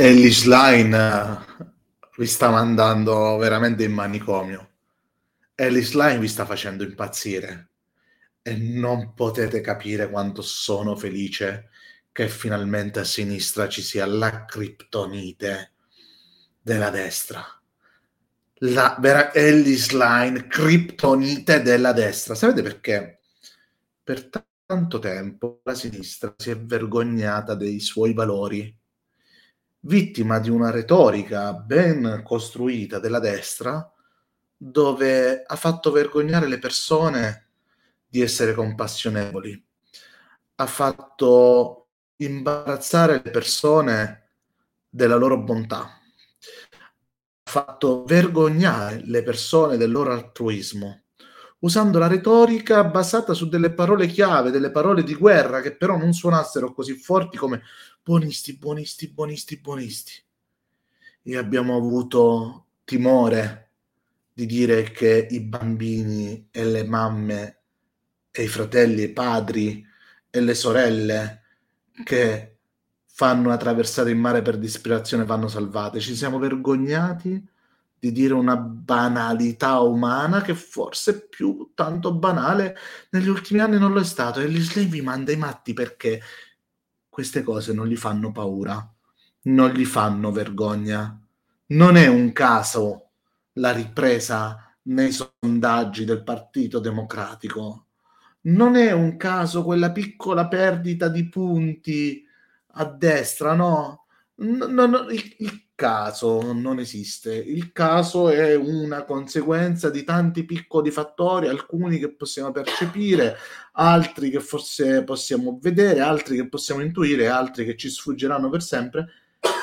Ellis Line vi sta mandando veramente in manicomio. Ellis Line vi sta facendo impazzire e non potete capire quanto sono felice che finalmente a sinistra ci sia la criptonite della destra. La vera Ellis Line, criptonite della destra. Sapete perché? Per tanto tempo la sinistra si è vergognata dei suoi valori vittima di una retorica ben costruita della destra dove ha fatto vergognare le persone di essere compassionevoli, ha fatto imbarazzare le persone della loro bontà, ha fatto vergognare le persone del loro altruismo, usando la retorica basata su delle parole chiave, delle parole di guerra che però non suonassero così forti come buonisti, buonisti, buonisti, buonisti. E abbiamo avuto timore di dire che i bambini e le mamme e i fratelli e i padri e le sorelle che fanno una traversata in mare per disperazione vanno salvate. Ci siamo vergognati di dire una banalità umana che forse più tanto banale negli ultimi anni non lo è stato. E l'Islam vi manda i matti perché queste cose non gli fanno paura, non gli fanno vergogna. Non è un caso la ripresa nei sondaggi del Partito Democratico. Non è un caso quella piccola perdita di punti a destra, no? No, no il, il caso non esiste. Il caso è una conseguenza di tanti piccoli fattori, alcuni che possiamo percepire, altri che forse possiamo vedere, altri che possiamo intuire, altri che ci sfuggeranno per sempre.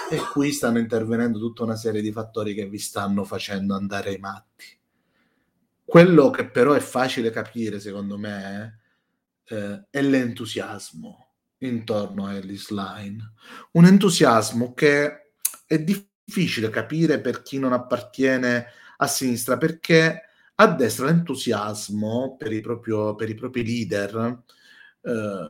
E qui stanno intervenendo tutta una serie di fattori che vi stanno facendo andare ai matti. Quello che però è facile capire, secondo me, eh, è l'entusiasmo intorno a Ellis Line. Un entusiasmo che è difficile capire per chi non appartiene a sinistra perché a destra l'entusiasmo per i, proprio, per i propri leader eh,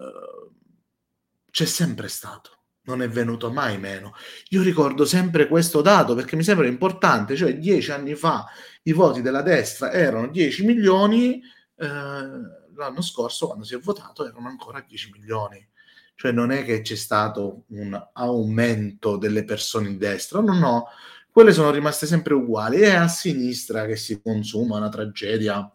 c'è sempre stato non è venuto mai meno. Io ricordo sempre questo dato perché mi sembra importante, cioè dieci anni fa i voti della destra erano 10 milioni, eh, l'anno scorso quando si è votato erano ancora 10 milioni. Cioè non è che c'è stato un aumento delle persone di destra, no, no, quelle sono rimaste sempre uguali. È a sinistra che si consuma una tragedia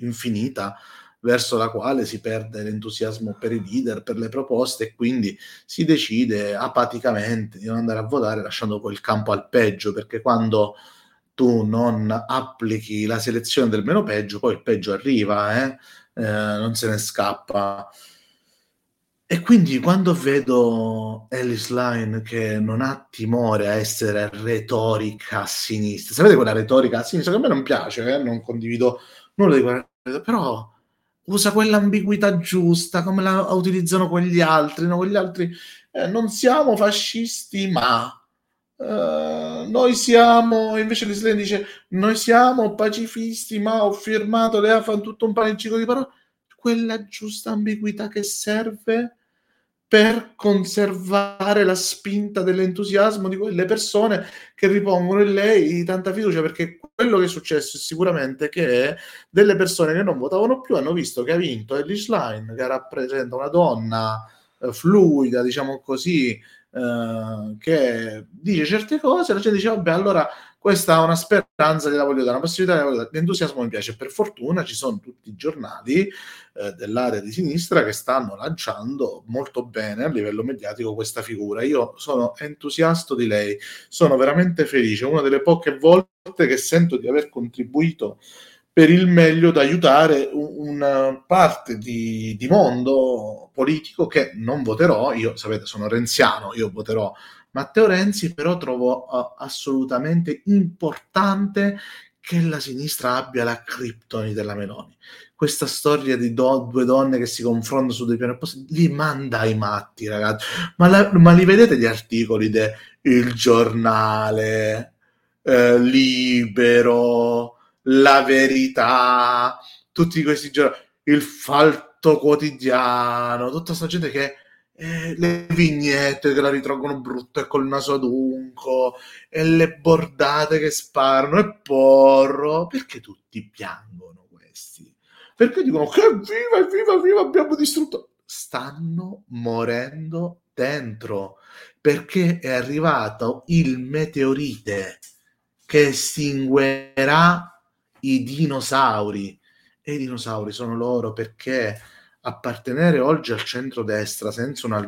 infinita verso la quale si perde l'entusiasmo per i leader, per le proposte e quindi si decide apaticamente di non andare a votare lasciando poi il campo al peggio, perché quando tu non applichi la selezione del meno peggio, poi il peggio arriva, eh? Eh, non se ne scappa. E quindi quando vedo Alice Line che non ha timore a essere retorica a sinistra, sapete quella retorica a sinistra che a me non piace, eh? non condivido nulla di quella, però usa quell'ambiguità giusta come la utilizzano quegli altri, no? quegli altri eh, non siamo fascisti ma Uh, noi siamo, invece l'Islam dice, noi siamo pacifisti, ma ho firmato le AFAN tutto un paneggico di parole. Quella giusta ambiguità che serve per conservare la spinta dell'entusiasmo di quelle persone che ripongono in lei tanta fiducia, perché quello che è successo è sicuramente che delle persone che non votavano più hanno visto che ha vinto Elish Line, che rappresenta una donna eh, fluida, diciamo così, eh, che dice certe cose, la gente dice vabbè allora questa è una speranza, gliela voglio dare, una possibilità, l'entusiasmo mi piace. Per fortuna ci sono tutti i giornali eh, dell'area di sinistra che stanno lanciando molto bene a livello mediatico questa figura. Io sono entusiasta di lei, sono veramente felice, una delle poche volte che sento di aver contribuito per il meglio ad aiutare una parte di, di mondo politico che non voterò, io sapete sono renziano, io voterò Matteo Renzi, però trovo uh, assolutamente importante che la sinistra abbia la criptoni della Meloni. Questa storia di do- due donne che si confrontano su due piani opposti li manda ai matti, ragazzi. Ma, la- ma li vedete gli articoli del Il Giornale, eh, Libero, La Verità, tutti questi giorni, il Fatto Quotidiano, tutta questa gente che eh, le vignette che la ritraggono brutta e col naso adunco, e le bordate che sparano, e porro. Perché tutti piangono questi? Perché dicono che viva, viva, viva, abbiamo distrutto. Stanno morendo dentro perché è arrivato il meteorite che estinguerà i dinosauri. E i dinosauri sono loro perché appartenere oggi al centro-destra senza una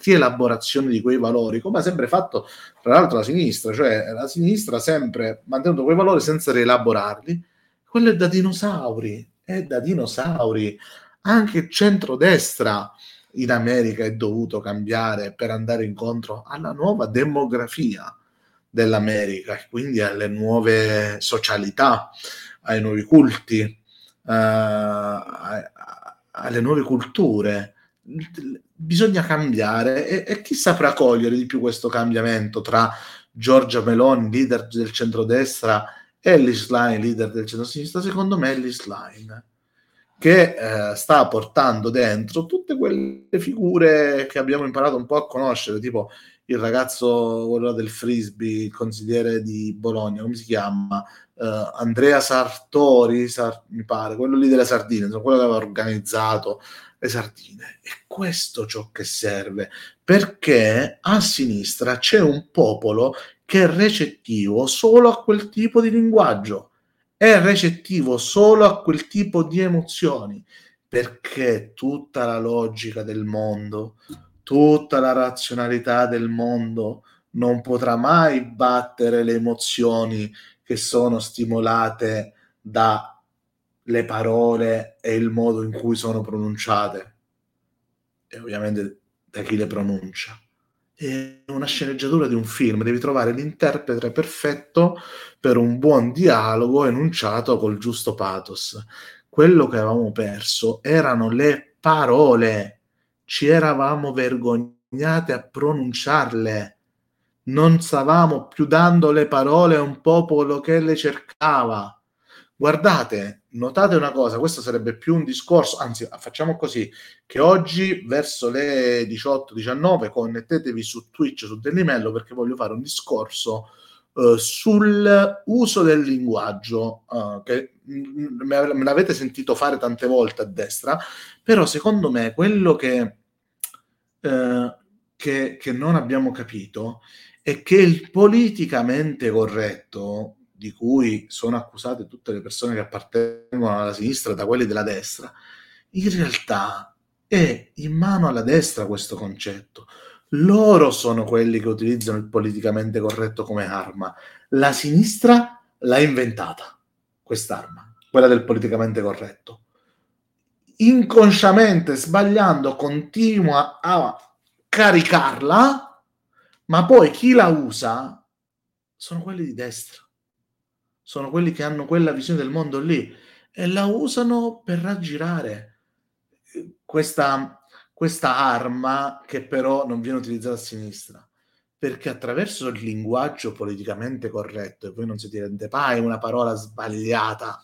rielaborazione di quei valori, come ha sempre fatto tra l'altro la sinistra, cioè la sinistra ha sempre mantenuto quei valori senza rielaborarli, quello è da dinosauri, è da dinosauri. Anche il centro-destra in America è dovuto cambiare per andare incontro alla nuova demografia dell'America, quindi alle nuove socialità, ai nuovi culti, uh, alle nuove culture. Bisogna cambiare e, e chi saprà cogliere di più questo cambiamento tra Giorgia Meloni, leader del centrodestra, e Ellis leader del centro-sinistra? Secondo me Ellis Line che eh, sta portando dentro tutte quelle figure che abbiamo imparato un po' a conoscere, tipo il ragazzo quello del frisbee, il consigliere di Bologna, come si chiama? Uh, Andrea Sartori, Sar- mi pare, quello lì delle sardine, insomma, quello che aveva organizzato le sardine. E questo ciò che serve, perché a sinistra c'è un popolo che è recettivo solo a quel tipo di linguaggio è recettivo solo a quel tipo di emozioni, perché tutta la logica del mondo, tutta la razionalità del mondo non potrà mai battere le emozioni che sono stimolate dalle parole e il modo in cui sono pronunciate. E ovviamente da chi le pronuncia. È una sceneggiatura di un film, devi trovare l'interprete perfetto per un buon dialogo enunciato col giusto pathos. Quello che avevamo perso erano le parole, ci eravamo vergognati a pronunciarle, non stavamo più dando le parole a un popolo che le cercava. Guardate, notate una cosa, questo sarebbe più un discorso, anzi facciamo così, che oggi verso le 18-19 connettetevi su Twitch, su Delimello, perché voglio fare un discorso uh, sul uso del linguaggio, uh, che me l'avete sentito fare tante volte a destra, però secondo me quello che, uh, che, che non abbiamo capito è che il politicamente corretto di cui sono accusate tutte le persone che appartengono alla sinistra da quelli della destra, in realtà è in mano alla destra questo concetto. Loro sono quelli che utilizzano il politicamente corretto come arma. La sinistra l'ha inventata, quest'arma, quella del politicamente corretto. Inconsciamente, sbagliando, continua a caricarla, ma poi chi la usa sono quelli di destra sono quelli che hanno quella visione del mondo lì e la usano per raggirare questa, questa arma che però non viene utilizzata a sinistra perché attraverso il linguaggio politicamente corretto, e voi non siete rende mai una parola sbagliata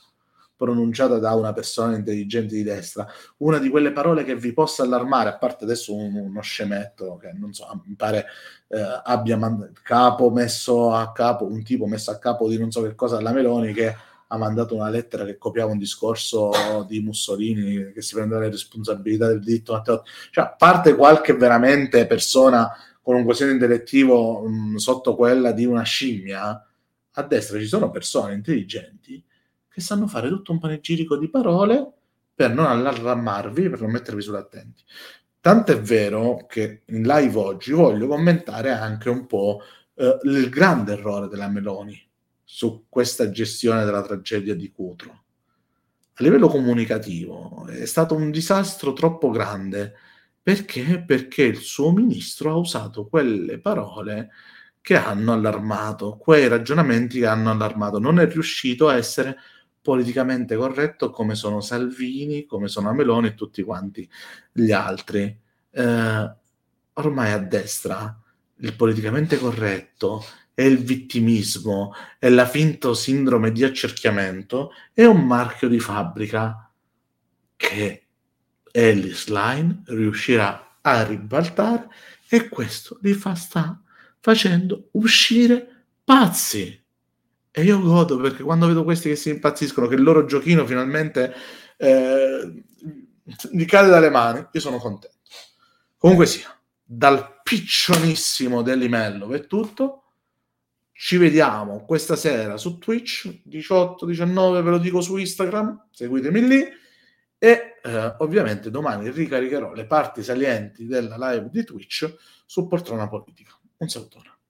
pronunciata da una persona intelligente di destra, una di quelle parole che vi possa allarmare, a parte adesso un, uno scemetto che non so, mi pare eh, abbia mand- capo messo a capo, un tipo messo a capo di non so che cosa alla Meloni che ha mandato una lettera che copiava un discorso di Mussolini che si prendeva le responsabilità del diritto. Cioè, a parte qualche veramente persona con un quoziente intellettivo mh, sotto quella di una scimmia, a destra ci sono persone intelligenti che sanno fare tutto un panegirico di parole per non allarmarvi, per non mettervi sull'attenti. Tant'è vero che in live oggi voglio commentare anche un po' eh, il grande errore della Meloni su questa gestione della tragedia di Cutro. A livello comunicativo è stato un disastro troppo grande perché? Perché il suo ministro ha usato quelle parole che hanno allarmato, quei ragionamenti che hanno allarmato. Non è riuscito a essere politicamente corretto come sono Salvini, come sono Meloni e tutti quanti gli altri. Eh, ormai a destra il politicamente corretto e il vittimismo e la finta sindrome di accerchiamento è un marchio di fabbrica che Ellis Line riuscirà a ribaltare e questo li fa sta facendo uscire pazzi. E io godo perché quando vedo questi che si impazziscono, che il loro giochino finalmente eh, gli cade dalle mani, io sono contento. Comunque sia, dal piccionissimo dell'Imello è tutto. Ci vediamo questa sera su Twitch 18-19, ve lo dico su Instagram, seguitemi lì. E eh, ovviamente domani ricaricherò le parti salienti della live di Twitch su Poltrona Politica. Un salutone.